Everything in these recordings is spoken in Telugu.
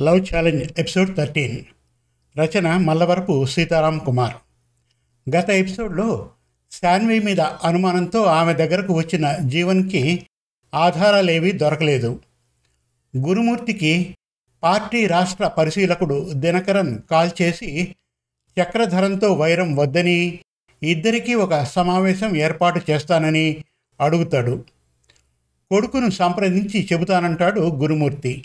లవ్ ఛాలెంజ్ ఎపిసోడ్ థర్టీన్ రచన మల్లవరపు సీతారాం కుమార్. గత ఎపిసోడ్లో శాన్వి మీద అనుమానంతో ఆమె దగ్గరకు వచ్చిన జీవన్కి ఆధారాలేవీ దొరకలేదు. గురుమూర్తికి పార్టీ రాష్ట్ర పరిశీలకుడు దినకరన్ కాల్ చేసి చక్రధరంతో వైరం వద్దని ఇద్దరికీ ఒక సమావేశం ఏర్పాటు చేస్తానని అడుగుతాడు. కొడుకును సంప్రదించి చెబుతానంటాడు గురుమూర్తి.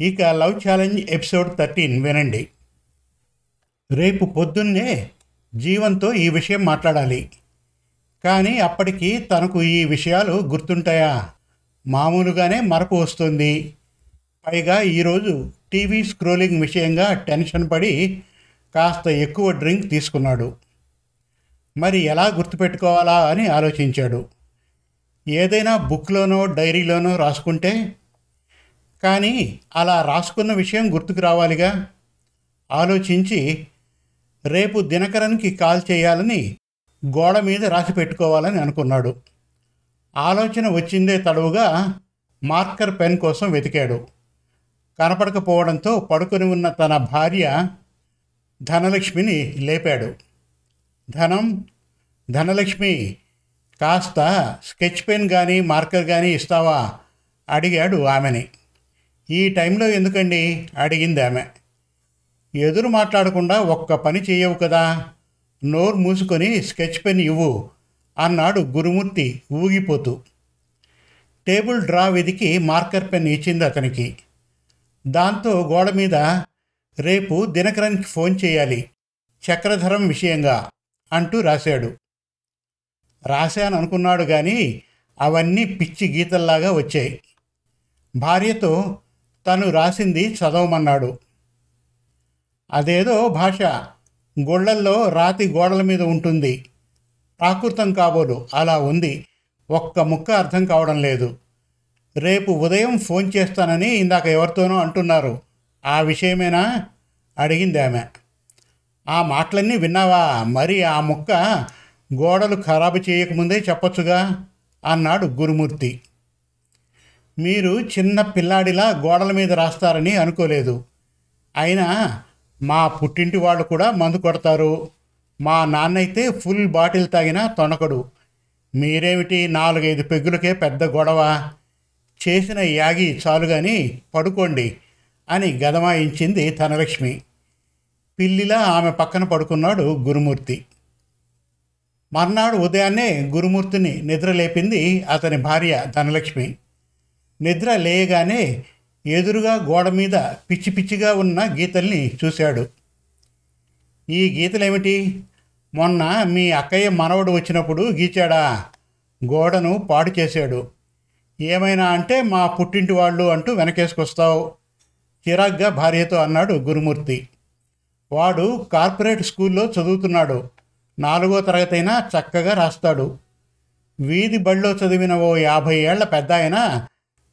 ఇక లవ్ ఛాలెంజ్ ఎపిసోడ్ థర్టీన్ వినండి. రేపు పొద్దున్నే జీవంతో ఈ విషయం మాట్లాడాలి. కానీ అప్పటికి తనకు ఈ విషయాలు గుర్తుంటాయా? మామూలుగానే మరపు వస్తుంది. పైగా ఈరోజు టీవీ స్క్రోలింగ్ విషయంగా టెన్షన్ పడి కాస్త ఎక్కువ డ్రింక్ తీసుకున్నాడు. మరి ఎలా గుర్తుపెట్టుకోవాలా అని ఆలోచించాడు. ఏదైనా బుక్లోనో డైరీలోనో రాసుకుంటే కానీ అలా రాసుకున్న విషయం గుర్తుకు రావాలిగా? ఆలోచించి రేపు దినకరన్కి కాల్ చేయాలని గోడ మీద రాసి పెట్టుకోవాలని అనుకున్నాడు. ఆలోచన వచ్చిందే తడవుగా మార్కర్ పెన్ కోసం వెతికాడు. కనపడకపోవడంతో పడుకొని ఉన్న తన భార్య ధనలక్ష్మిని లేపాడు. ధనం ధనలక్ష్మి కాస్త స్కెచ్ పెన్ కానీ మార్కర్ కానీ ఇస్తావా? అడిగాడు ఆమెని. ఈ టైంలో ఎందుకండి? అడిగింది ఆమె ఎదురు మాట్లాడకుండా ఒక్క పని చేయవు కదా? నోరు మూసుకొని స్కెచ్ పెన్ ఇవ్వు అన్నాడు గురుమూర్తి ఊగిపోతూ. టేబుల్ డ్రా వెదికి మార్కర్ పెన్ ఇచ్చింది అతనికి. దాంతో గోడ మీద రేపు దినకరన్కి ఫోన్ చేయాలి చక్రధరం విషయంగా అంటూ రాశాడు. రాశాను అనుకున్నాడు కానీ అవన్నీ పిచ్చి గీతల్లాగా వచ్చాయి. భార్యతో తను రాసింది చదవమన్నాడు. అదేదో భాష. గొళ్ళల్లో రాతి గోడల మీద ఉంటుంది. ప్రాకృతం కాబోలు. అలా ఉంది. ఒక్క ముక్క అర్థం కావడం లేదు. రేపు ఉదయం ఫోన్ చేస్తానని ఇందాక ఎవరితోనో అంటున్నారు. ఆ విషయమేనా? అడిగింది ఆమె. ఆ మాటలన్నీ విన్నావా? మరి ఆ ముక్క గోడలు ఖరాబు చేయకముందే చెప్పొచ్చుగా? అన్నాడు గురుమూర్తి. మీరు చిన్న పిల్లాడిలా గోడల మీద రాస్తారని అనుకోలేదు. అయినా మా పుట్టింటి వాళ్ళు కూడా మందు కొడతారు. మా నాన్నైతే ఫుల్ బాటిల్ తాగినా తొనకడు. మీరేమిటి నాలుగైదు పెగ్గులకే పెద్ద గొడవ? చేసిన యాగి చాలు పడుకోండి అని గదమాయించింది ధనలక్ష్మి. పిల్లిలా ఆమె పక్కన పడుకున్నాడు గురుమూర్తి. మర్నాడు ఉదయాన్నే గురుమూర్తిని నిద్రలేపింది అతని భార్య ధనలక్ష్మి. నిద్ర లేయగానే ఎదురుగా గోడ మీద పిచ్చి పిచ్చిగా ఉన్న గీతల్ని చూశాడు. ఈ గీతలేమిటి? మొన్న మీ అక్కయ్య మనవడు వచ్చినప్పుడు గీచాడా? గోడను పాడు చేశాడు. ఏమైనా అంటే మా పుట్టింటి వాళ్ళు అంటూ వెనకేసుకొస్తావు. చిరాగ్గా భార్యతో అన్నాడు గురుమూర్తి. వాడు కార్పొరేట్ స్కూల్లో చదువుతున్నాడు. నాలుగో తరగతైనా చక్కగా రాస్తాడు. వీధి బడిలో చదివిన ఓ యాభై ఏళ్ళ పెద్ద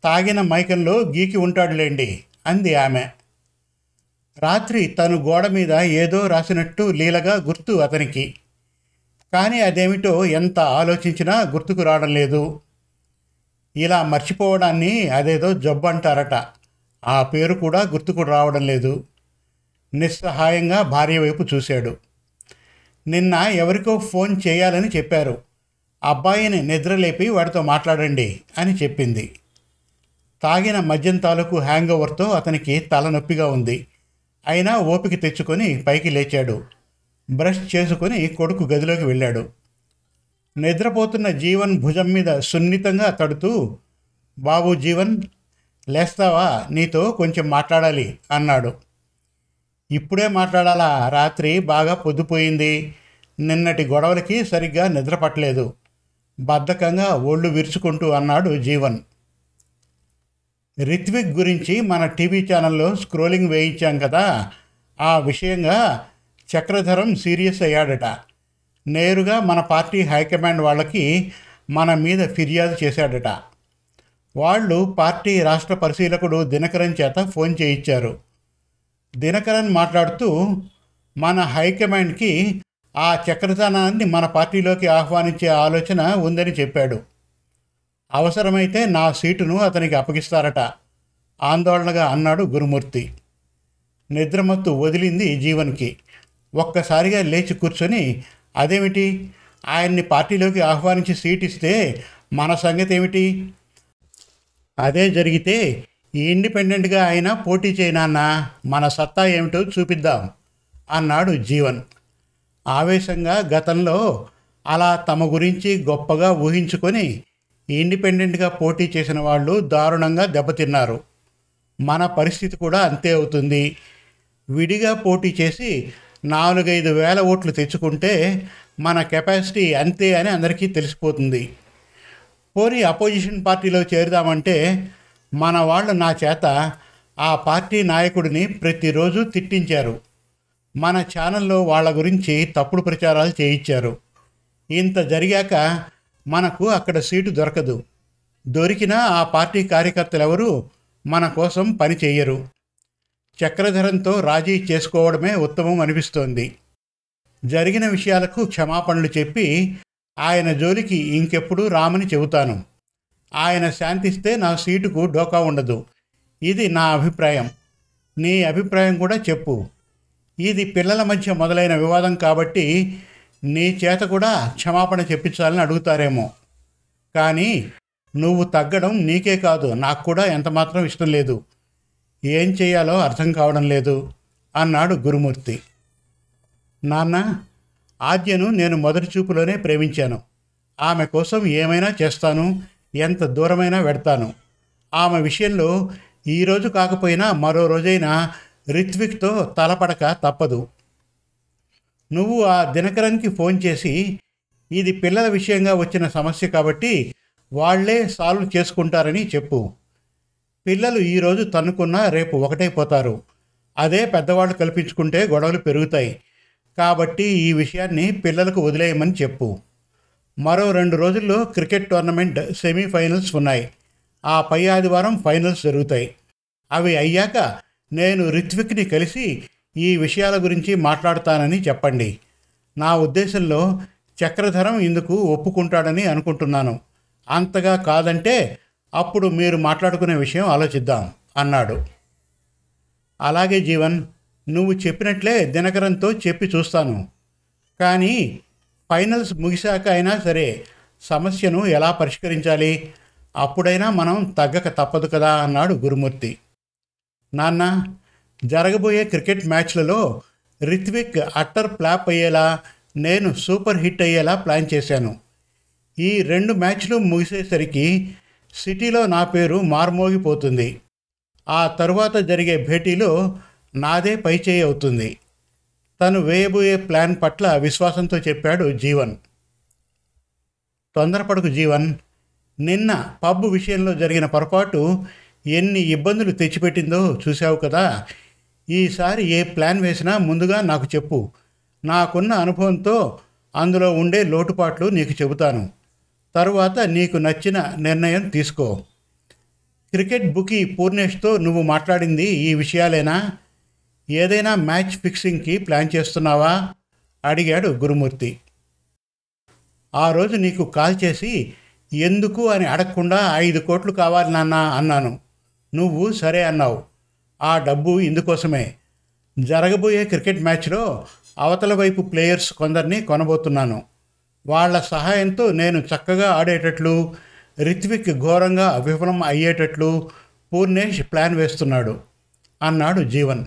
తాగిన మైకంలో గీకి ఉంటాడులేండి అంది ఆమె. రాత్రి తను గోడ మీద ఏదో రాసినట్టు లీలగా గుర్తు అతనికి. కానీ అదేమిటో ఎంత ఆలోచించినా గుర్తుకు రావడం లేదు. ఇలా మర్చిపోవడాన్ని అదేదో జబ్బు అంటారట. ఆ పేరు కూడా గుర్తుకు రావడం లేదు. నిస్సహాయంగా భార్య వైపు చూశాడు. నిన్న ఎవరికో ఫోన్ చేయాలని చెప్పారు. అబ్బాయిని నిద్రలేపి వాడితో మాట్లాడండి అని చెప్పింది. తాగిన మద్యం తాలూకు హ్యాంగ్ ఓవర్తో అతనికి తలనొప్పిగా ఉంది. అయినా ఓపిక తెచ్చుకొని పైకి లేచాడు. బ్రష్ చేసుకొని కొడుకు గదిలోకి వెళ్ళాడు. నిద్రపోతున్న జీవన్ భుజం మీద సున్నితంగా తడుతూ బాబు జీవన్ లేస్తావా? నీతో కొంచెం మాట్లాడాలి అన్నాడు. ఇప్పుడే మాట్లాడాలా? రాత్రి బాగా పొద్దుపోయింది. నిన్నటి గొడవలకి సరిగ్గా నిద్రపట్టలేదు బద్ధకంగా ఒళ్ళు విరుచుకుంటూ అన్నాడు జీవన్. రిత్విక్ గురించి మన టీవీ ఛానల్లో స్క్రోలింగ్ వేయించాం కదా ఆ విషయంగా చక్రధరం సీరియస్ అయ్యాడట. నేరుగా మన పార్టీ హైకమాండ్ వాళ్ళకి మన మీద ఫిర్యాదు చేశాడట. వాళ్ళు పార్టీ రాష్ట్ర పరిశీలకుడు దినకరన్ చేత ఫోన్ చేయించారు. దినకరన్ మాట్లాడుతూ మన హైకమాండ్కి ఆ చక్రధనాన్ని మన పార్టీలోకి ఆహ్వానించే ఆలోచన ఉందని చెప్పాడు. అవసరమైతే నా సీటును అతనికి అప్పగిస్తారట. ఆందోళనగా అన్నాడు గురుమూర్తి. నిద్రమత్తు వదిలింది జీవన్కి. ఒక్కసారిగా లేచి కూర్చొని అదేమిటి? ఆయన్ని పార్టీలోకి ఆహ్వానించి సీట్ ఇస్తే మన సంగతి ఏమిటి? అదే జరిగితే ఇండిపెండెంట్గా అయినా పోటీ చేయనాన్న మన సత్తా ఏమిటో చూపిద్దాం అన్నాడు జీవన్. ఆవేశంగా గతంలో అలా తమ గురించి గొప్పగా ఊహించుకొని ఇండిపెండెంట్గా పోటీ చేసిన వాళ్ళు దారుణంగా దెబ్బతిన్నారు. మన పరిస్థితి కూడా అంతే అవుతుంది. విడిగా పోటీ చేసి నాలుగైదు వేల ఓట్లు తెచ్చుకుంటే మన కెపాసిటీ అంతే అని అందరికీ తెలిసిపోతుంది. పోనీ అపోజిషన్ పార్టీలో చేరుదామంటే మన వాళ్ళు నా చేత ఆ పార్టీ నాయకుడిని ప్రతిరోజు తిట్టించారు. మన ఛానల్లో వాళ్ళ గురించి తప్పుడు ప్రచారాలు చేయించారు. ఇంత జరిగాక మనకు అక్కడ సీటు దొరకదు. దొరికినా ఆ పార్టీ కార్యకర్తలెవరూ మన కోసం పని చెయ్యరు. చక్రధరంతో రాజీ చేసుకోవడమే ఉత్తమం అనిపిస్తోంది. జరిగిన విషయాలకు క్షమాపణలు చెప్పి ఆయన జోలికి ఇంకెప్పుడు రామని చెబుతాను. ఆయన శాంతిస్తే నా సీటుకు డోకా ఉండదు. ఇది నా అభిప్రాయం. నీ అభిప్రాయం కూడా చెప్పు. ఇది పిల్లల మధ్య మొదలైన వివాదం కాబట్టి నీ చేత కూడా క్షమాపణ చెప్పించాలని అడుగుతారేమో. కానీ నువ్వు తగ్గడం నీకే కాదు నాకు కూడా ఎంతమాత్రం ఇష్టం లేదు. ఏం చేయాలో అర్థం కావడం లేదు అన్నాడు గురుమూర్తి. నాన్న ఆద్యను నేను మొదటి చూపులోనే ప్రేమించాను. ఆమె కోసం ఏమైనా చేస్తాను ఎంత దూరమైనా వెడతాను. ఆమె విషయంలో ఈరోజు కాకపోయినా మరో రోజైనా రిత్విక్తో తలపడక తప్పదు. నువ్వు ఆ దినకరన్కి ఫోన్ చేసి ఇది పిల్లల విషయంగా వచ్చిన సమస్య కాబట్టి వాళ్ళే సాల్వ్ చేసుకుంటారని చెప్పు. పిల్లలు ఈరోజు తన్నుకున్నా రేపు ఒకటైపోతారు అదే పెద్దవాళ్ళు కల్పించుకుంటే గొడవలు పెరుగుతాయి. కాబట్టి ఈ విషయాన్ని పిల్లలకు వదిలేయమని చెప్పు. మరో రెండు రోజుల్లో క్రికెట్ టోర్నమెంట్ సెమీఫైనల్స్ ఉన్నాయి. ఆ పై ఆదివారం ఫైనల్స్ జరుగుతాయి. అవి అయ్యాక నేను రిత్విక్ని కలిసి ఈ విషయాల గురించి మాట్లాడతానని చెప్పండి. నా ఉద్దేశంలో చక్రధరం ఇందుకు ఒప్పుకుంటాడని అనుకుంటున్నాను. అంతగా కాదంటే అప్పుడు మీరు మాట్లాడుకునే విషయం ఆలోచిద్దాం అన్నాడు. అలాగే జీవన్ నువ్వు చెప్పినట్లే దినకరంతో చెప్పి చూస్తాను. కానీ ఫైనల్స్ ముగిశాక అయినా సరే సమస్యను ఎలా పరిష్కరించాలి? అప్పుడైనా మనం తగ్గక తప్పదు కదా అన్నాడు గురుమూర్తి. నాన్న జరగబోయే క్రికెట్ మ్యాచ్లలో రిత్విక్ అట్టర్ ప్లాప్ అయ్యేలా నేను సూపర్ హిట్ అయ్యేలా ప్లాన్ చేశాను. ఈ రెండు మ్యాచ్లు ముగిసేసరికి సిటీలో నా పేరు మార్మోగిపోతుంది. ఆ తరువాత జరిగే భేటీలో నాదే పైచేయి అవుతుంది. తను వేయబోయే ప్లాన్ పట్ల విశ్వాసంతో చెప్పాడు జీవన్. తొందరపడకు జీవన్. నిన్న పబ్ విషయంలో జరిగిన పొరపాటు ఎన్ని ఇబ్బందులు తెచ్చిపెట్టిందో చూశావు కదా. ఈసారి ఏ ప్లాన్ వేసినా ముందుగా నాకు చెప్పు. నాకున్న అనుభవంతో అందులో ఉండే లోటుపాట్లు నీకు చెబుతాను. తరువాత నీకు నచ్చిన నిర్ణయం తీసుకో. క్రికెట్ బుకీ పూర్ణేష్తో నువ్వు మాట్లాడింది ఈ విషయాలేనా? ఏదైనా మ్యాచ్ ఫిక్సింగ్కి ప్లాన్ చేస్తున్నావా? అడిగాడు గురుమూర్తి. ఆ రోజు నీకు కాల్ చేసి ఎందుకు? అని అడగకుండా ఐదు కోట్లు కావాలి నాన్న అన్నాను. నువ్వు సరే అన్నావు. ఆ డబ్బు ఇందుకోసమే. జరగబోయే క్రికెట్ మ్యాచ్లో అవతల వైపు ప్లేయర్స్ కొందరిని కొనబోతున్నాను. వాళ్ళ సహాయంతో నేను చక్కగా ఆడేటట్లు రిత్విక్ ఘోరంగా విఫలం అయ్యేటట్లు పూర్ణేష్ ప్లాన్ వేస్తున్నాడు అన్నాడు జీవన్.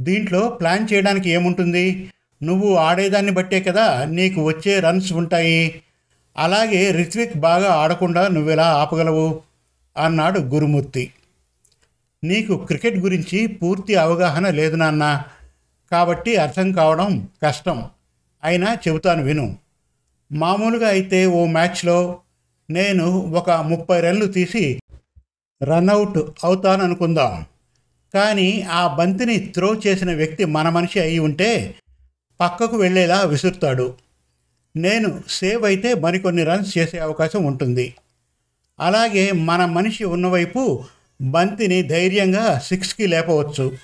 దీంట్లో ప్లాన్ చేయడానికి ఏముంటుంది? నువ్వు ఆడేదాన్ని బట్టే కదా నీకు వచ్చే రన్స్ ఉంటాయి. అలాగే రిత్విక్ బాగా ఆడకుండా నువ్వెలా ఆపగలవు? అన్నాడు గురుమూర్తి. నీకు క్రికెట్ గురించి పూర్తి అవగాహన లేదు నాన్న. కాబట్టి అర్థం కావడం కష్టం. అయినా చెబుతాను విను. మామూలుగా అయితే ఓ మ్యాచ్లో నేను ఒక ముప్పై రన్లు తీసి రన్అవుట్ అవుతాననుకుందాం. కానీ ఆ బంతిని త్రో చేసిన వ్యక్తి మన మనిషి అయి ఉంటే పక్కకు వెళ్ళేలా విసురుతాడు. నేను సేవ్ అయితే మరికొన్ని రన్స్ చేసే అవకాశం ఉంటుంది. అలాగే మన మనిషి ఉన్నవైపు బంతిని ధైర్యంగా సిక్స్కి లేపవచ్చు.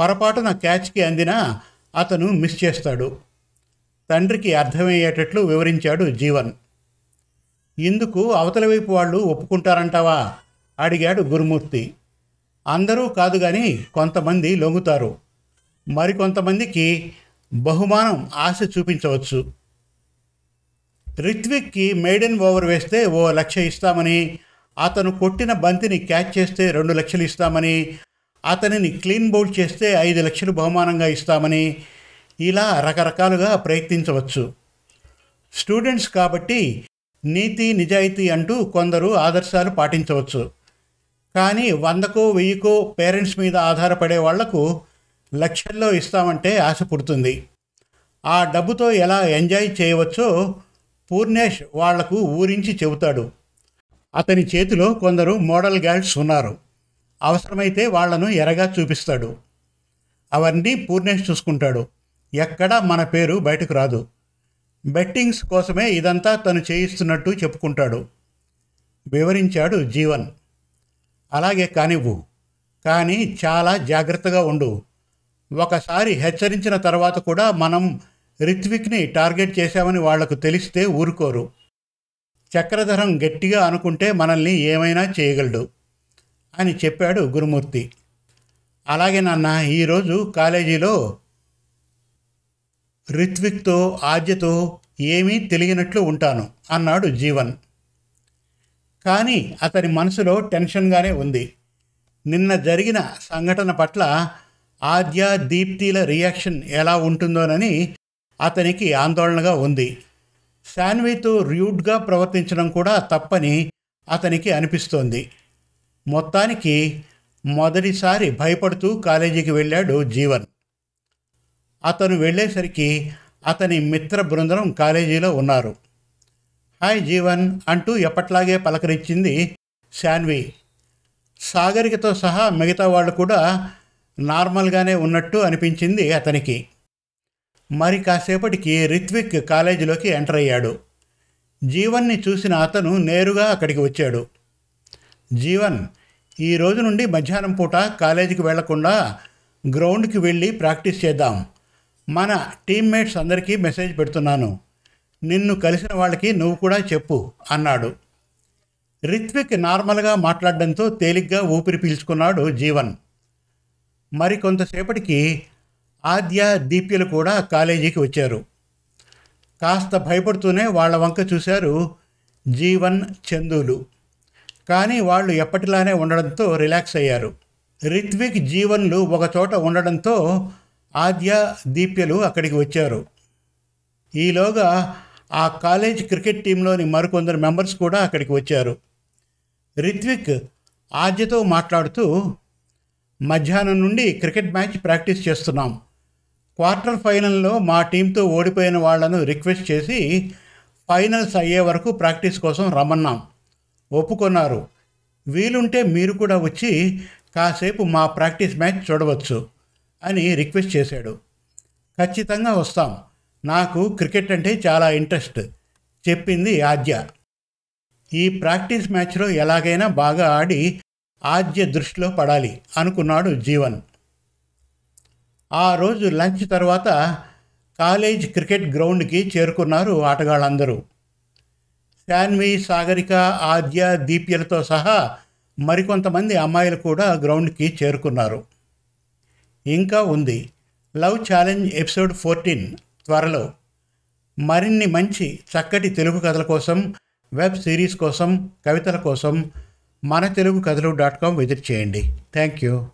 పొరపాటున క్యాచ్కి అందినా అతను మిస్ చేస్తాడు. తండ్రికి అర్థమయ్యేటట్లు వివరించాడు జీవన్. ఇందుకు అవతల వైపు వాళ్ళు ఒప్పుకుంటారంటావా? అడిగాడు గురుమూర్తి. అందరూ కాదు కానీ కొంతమంది లొంగుతారు. మరికొంతమందికి బహుమానం ఆశ చూపించవచ్చు. రిత్విక్కి మెయిడెన్ ఓవర్ వేస్తే ఓ లక్ష ఇస్తామని అతను కొట్టిన బంతిని క్యాచ్ చేస్తే రెండు లక్షలు ఇస్తామని అతనిని క్లీన్ బౌల్ చేస్తే ఐదు లక్షలు బహుమానంగా ఇస్తామని ఇలా రకరకాలుగా ప్రయత్నించవచ్చు. స్టూడెంట్స్ కాబట్టి నీతి నిజాయితీ అంటూ కొందరు ఆదర్శాలు పాటించవచ్చు. కానీ వందకో వెయ్యికో పేరెంట్స్ మీద ఆధారపడే వాళ్ళకు లక్షల్లో ఇస్తామంటే ఆశ పుడుతుంది. ఆ డబ్బుతో ఎలా ఎంజాయ్ చేయవచ్చో పూర్ణేష్ వాళ్ళకు ఊరించి చెబుతాడు. అతని చేతిలో కొందరు మోడల్ గర్ల్స్ ఉన్నారు. అవసరమైతే వాళ్ళను ఎరగా చూపిస్తాడు. అవన్నీ పూర్ణేష్ చూసుకుంటాడు. ఎక్కడా మన పేరు బయటకు రాదు. బెట్టింగ్స్ కోసమే ఇదంతా తను చేయిస్తున్నట్టు చెప్పుకుంటాడు. వివరించాడు జీవన్. అలాగే కానివ్వు కానీ చాలా జాగ్రత్తగా ఉండు. ఒకసారి హెచ్చరించిన తర్వాత కూడా మనం రిత్విక్ని టార్గెట్ చేశామని వాళ్ళకు తెలిస్తే ఊరుకోరు. చక్రధరం గట్టిగా అనుకుంటే మనల్ని ఏమైనా చేయగలడు అని చెప్పాడు గురుమూర్తి. అలాగే నాన్న ఈరోజు కాలేజీలో రిత్విక్తో ఆద్యతో ఏమీ తెలియనట్లు ఉంటాను అన్నాడు జీవన్. కానీ అతని మనసులో టెన్షన్గానే ఉంది. నిన్న జరిగిన సంఘటన పట్ల ఆద్య దీప్తిల రియాక్షన్ ఎలా ఉంటుందోనని అతనికి ఆందోళనగా ఉంది. శాన్వితో ర్యూడ్గా ప్రవర్తించడం కూడా తప్పని అతనికి అనిపిస్తోంది. మొత్తానికి మొదటిసారి భయపడుతూ కాలేజీకి వెళ్ళాడు జీవన్. అతను వెళ్ళేసరికి అతని మిత్ర బృందం కాలేజీలో ఉన్నారు. హాయ్ జీవన్ అంటూ ఎప్పట్లాగే పలకరించింది శాన్వి. సాగరికతో సహా మిగతా వాళ్ళు కూడా నార్మల్గానే ఉన్నట్టు అనిపించింది అతనికి. మరి కాసేపటికి రిత్విక్ కాలేజీలోకి ఎంటర్ అయ్యాడు. జీవన్ని చూసిన అతను నేరుగా అక్కడికి వచ్చాడు. జీవన్ ఈ రోజు నుండి మధ్యాహ్నం పూట కాలేజీకి వెళ్ళకుండా గ్రౌండ్కి వెళ్ళి ప్రాక్టీస్ చేద్దాం. మన టీమ్మేట్స్ అందరికీ మెసేజ్ పెడుతున్నాను. నిన్ను కలిసిన వాళ్ళకి నువ్వు కూడా చెప్పు అన్నాడు. రిత్విక్ నార్మల్గా మాట్లాడడంతో తేలిగ్గా ఊపిరి పీల్చుకున్నాడు జీవన్. మరి కొంతసేపటికి ఆద్య దీప్యలు కూడా కాలేజీకి వచ్చారు. కాస్త భయపడుతూనే వాళ్ళ వంక చూశారు జీవన్ చందులు. కానీ వాళ్ళు ఎప్పటిలానే ఉండడంతో రిలాక్స్ అయ్యారు. రిత్విక్ జీవన్లు ఒకచోట ఉండడంతో ఆద్య దీప్యలు అక్కడికి వచ్చారు. ఈలోగా ఆ కాలేజ్ క్రికెట్ టీంలోని మరికొందరు మెంబర్స్ కూడా అక్కడికి వచ్చారు. రిత్విక్ ఆద్యతో మాట్లాడుతూ మధ్యాహ్నం నుండి క్రికెట్ మ్యాచ్ ప్రాక్టీస్ చేస్తున్నాం. క్వార్టర్ ఫైనల్లో మా టీంతో ఓడిపోయిన వాళ్ళను రిక్వెస్ట్ చేసి ఫైనల్స్ అయ్యే వరకు ప్రాక్టీస్ కోసం రమ్మన్నాం. ఒప్పుకున్నారు. వీలుంటే మీరు కూడా వచ్చి కాసేపు మా ప్రాక్టీస్ మ్యాచ్ చూడవచ్చు అని రిక్వెస్ట్ చేశాడు. ఖచ్చితంగా వస్తాం. నాకు క్రికెట్ అంటే చాలా ఇంట్రెస్ట్ చెప్పింది ఆద్య. ఈ ప్రాక్టీస్ మ్యాచ్లో ఎలాగైనా బాగా ఆడి ఆద్య దృష్టిలో పడాలి అనుకున్నాడు జీవన్. ఆ రోజు లంచ్ తర్వాత కాలేజ్ క్రికెట్ గ్రౌండ్కి చేరుకున్నారు ఆటగాళ్ళందరూ. శాన్వి సాగరిక ఆద్య దీప్యలతో సహా మరికొంతమంది అమ్మాయిలు కూడా గ్రౌండ్కి చేరుకున్నారు. ఇంకా ఉంది. లవ్ ఛాలెంజ్ ఎపిసోడ్ ఫోర్టీన్ త్వరలో. మరిన్ని మంచి చక్కటి తెలుగు కథల కోసం వెబ్ సిరీస్ కోసం కవితల కోసం మన తెలుగు కథలు డాట్ కామ్ విజిట్ చేయండి. Thank you